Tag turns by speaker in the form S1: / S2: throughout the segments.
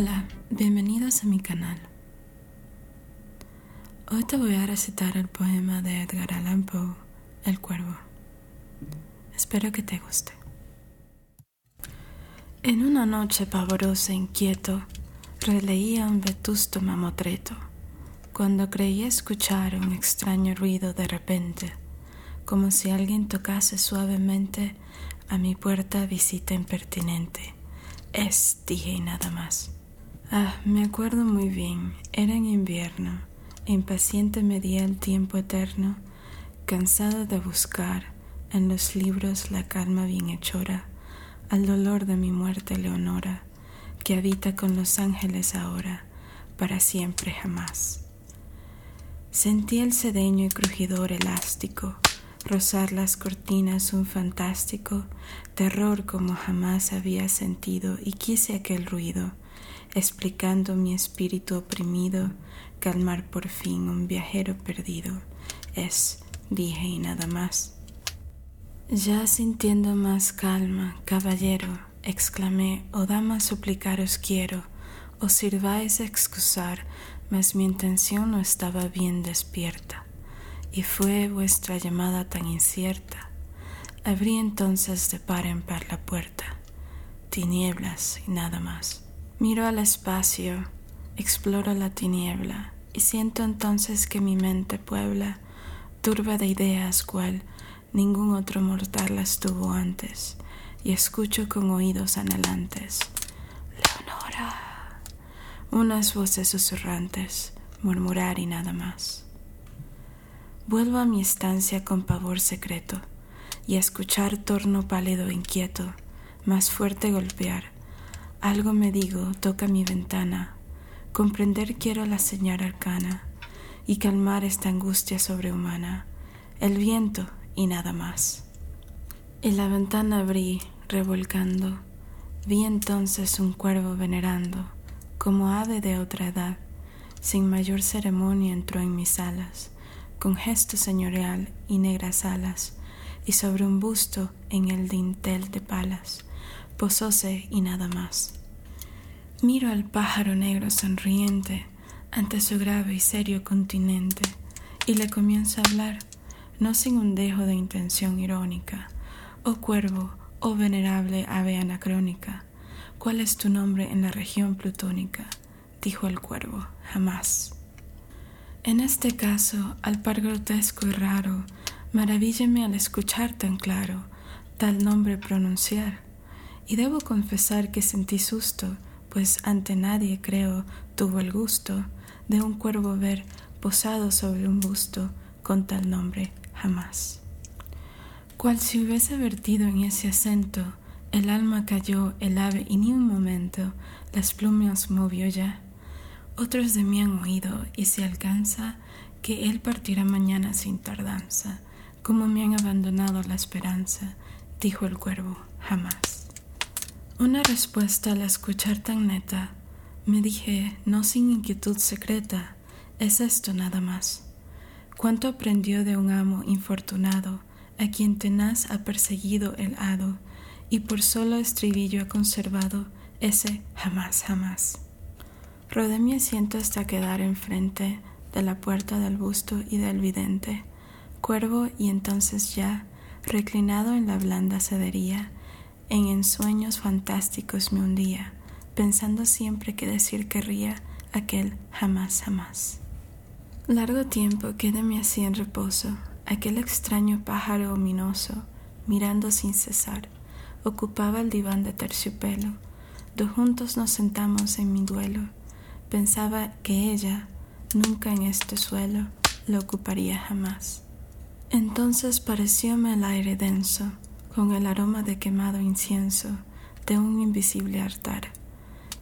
S1: Hola, bienvenidos a mi canal. Hoy te voy a recitar el poema de Edgar Allan Poe, El Cuervo. Espero que te guste. En una noche pavorosa e inquieto, releía un vetusto mamotreto, cuando creía escuchar un extraño ruido de repente, como si alguien tocase suavemente a mi puerta visita impertinente. Es, dije y nada más. Ah, me acuerdo muy bien, era en invierno, impaciente medía el tiempo eterno, cansado de buscar en los libros la calma bienhechora, al dolor de mi muerte Leonora, que habita con los ángeles ahora, para siempre jamás. Sentí el sedeño y crujidor elástico, rozar las cortinas un fantástico terror como jamás había sentido y quise aquel ruido explicando mi espíritu oprimido, calmar por fin un viajero perdido. Es, dije y nada más. Ya sintiendo más calma, caballero, exclamé, oh dama, suplicaros quiero, os sirváis excusar, mas mi intención no estaba bien despierta, y fue vuestra llamada tan incierta. Abrí entonces de par en par la puerta, tinieblas y nada más. Miro al espacio, exploro la tiniebla y siento entonces que mi mente puebla, turba de ideas cual ningún otro mortal las tuvo antes, y escucho con oídos anhelantes. Leonora. Unas voces susurrantes, murmurar y nada más. Vuelvo a mi estancia con pavor secreto, y a escuchar torno pálido e inquieto, más fuerte golpear, algo me digo, toca mi ventana. Comprender quiero la señal arcana y calmar esta angustia sobrehumana. El viento y nada más. Y la ventana abrí, revolcando. Vi entonces un cuervo venerando, como ave de otra edad. Sin mayor ceremonia entró en mis alas, con gesto señorial y negras alas, y sobre un busto en el dintel de palas posóse y nada más. Miro al pájaro negro sonriente ante su grave y serio continente y le comienzo a hablar, no sin un dejo de intención irónica. Oh cuervo, oh venerable ave anacrónica, ¿cuál es tu nombre en la región plutónica? dijo el cuervo, jamás. En este caso, al par grotesco y raro, maravílleme al escuchar tan claro tal nombre pronunciar y debo confesar que sentí susto, pues ante nadie, creo, tuvo el gusto de un cuervo ver posado sobre un busto con tal nombre jamás. Cual si hubiese vertido en ese acento, el alma cayó el ave y ni un momento las plumas movió ya. Otros de mí han oído y se alcanza que él partirá mañana sin tardanza, como me han abandonado la esperanza, dijo el cuervo, jamás. Una respuesta al escuchar tan neta, me dije, no sin inquietud secreta, es esto nada más. Cuánto aprendió de un amo infortunado, a quien tenaz ha perseguido el hado, y por solo estribillo ha conservado ese jamás, jamás. Rodé mi asiento hasta quedar enfrente de la puerta del busto y del vidente, cuervo y entonces ya, reclinado en la blanda sedería, en ensueños fantásticos me hundía, pensando siempre que decir querría aquel jamás, jamás. Largo tiempo quédeme así en reposo, aquel extraño pájaro ominoso, mirando sin cesar, ocupaba el diván de terciopelo, dos juntos nos sentamos en mi duelo, pensaba que ella, nunca en este suelo, lo ocuparía jamás. Entonces parecióme el aire denso, con el aroma de quemado incienso de un invisible altar,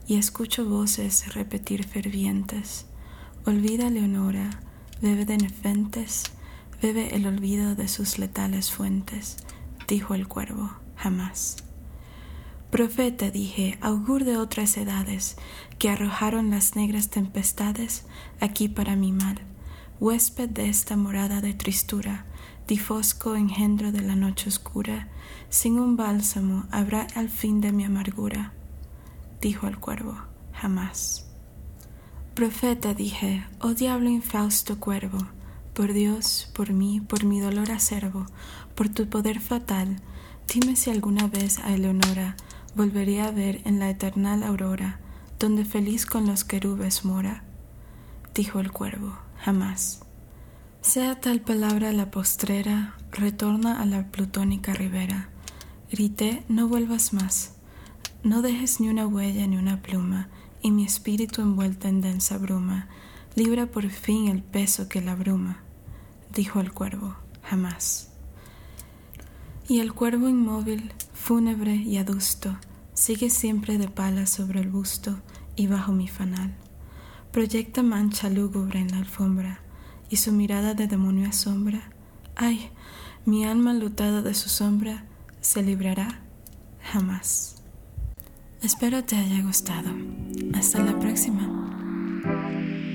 S1: y escucho voces repetir fervientes, olvida Leonora, bebe de nefentes, bebe el olvido de sus letales fuentes, dijo el cuervo, jamás. Profeta, dije, augur de otras edades, que arrojaron las negras tempestades aquí para mi mal, huésped de esta morada de tristura, difosco engendro de la noche oscura, sin un bálsamo habrá al fin de mi amargura. Dijo el cuervo, jamás. Profeta dije, oh diablo infausto cuervo, por Dios, por mí, por mi dolor acervo, por tu poder fatal, dime si alguna vez a Eleonora volveré a ver en la eternal aurora, donde feliz con los querubes mora. Dijo el cuervo, jamás. Sea tal palabra la postrera, retorna a la plutónica ribera. Grité, no vuelvas más, no dejes ni una huella ni una pluma, y mi espíritu envuelta en densa bruma, libra por fin el peso que la bruma. Dijo el cuervo, jamás. Y el cuervo inmóvil, fúnebre y adusto, sigue siempre de pala sobre el busto y bajo mi fanal. Proyecta mancha lúgubre en la alfombra, y su mirada de demonio asombra. Ay, mi alma lutada de su sombra se librará jamás. Espero te haya gustado. Hasta la próxima.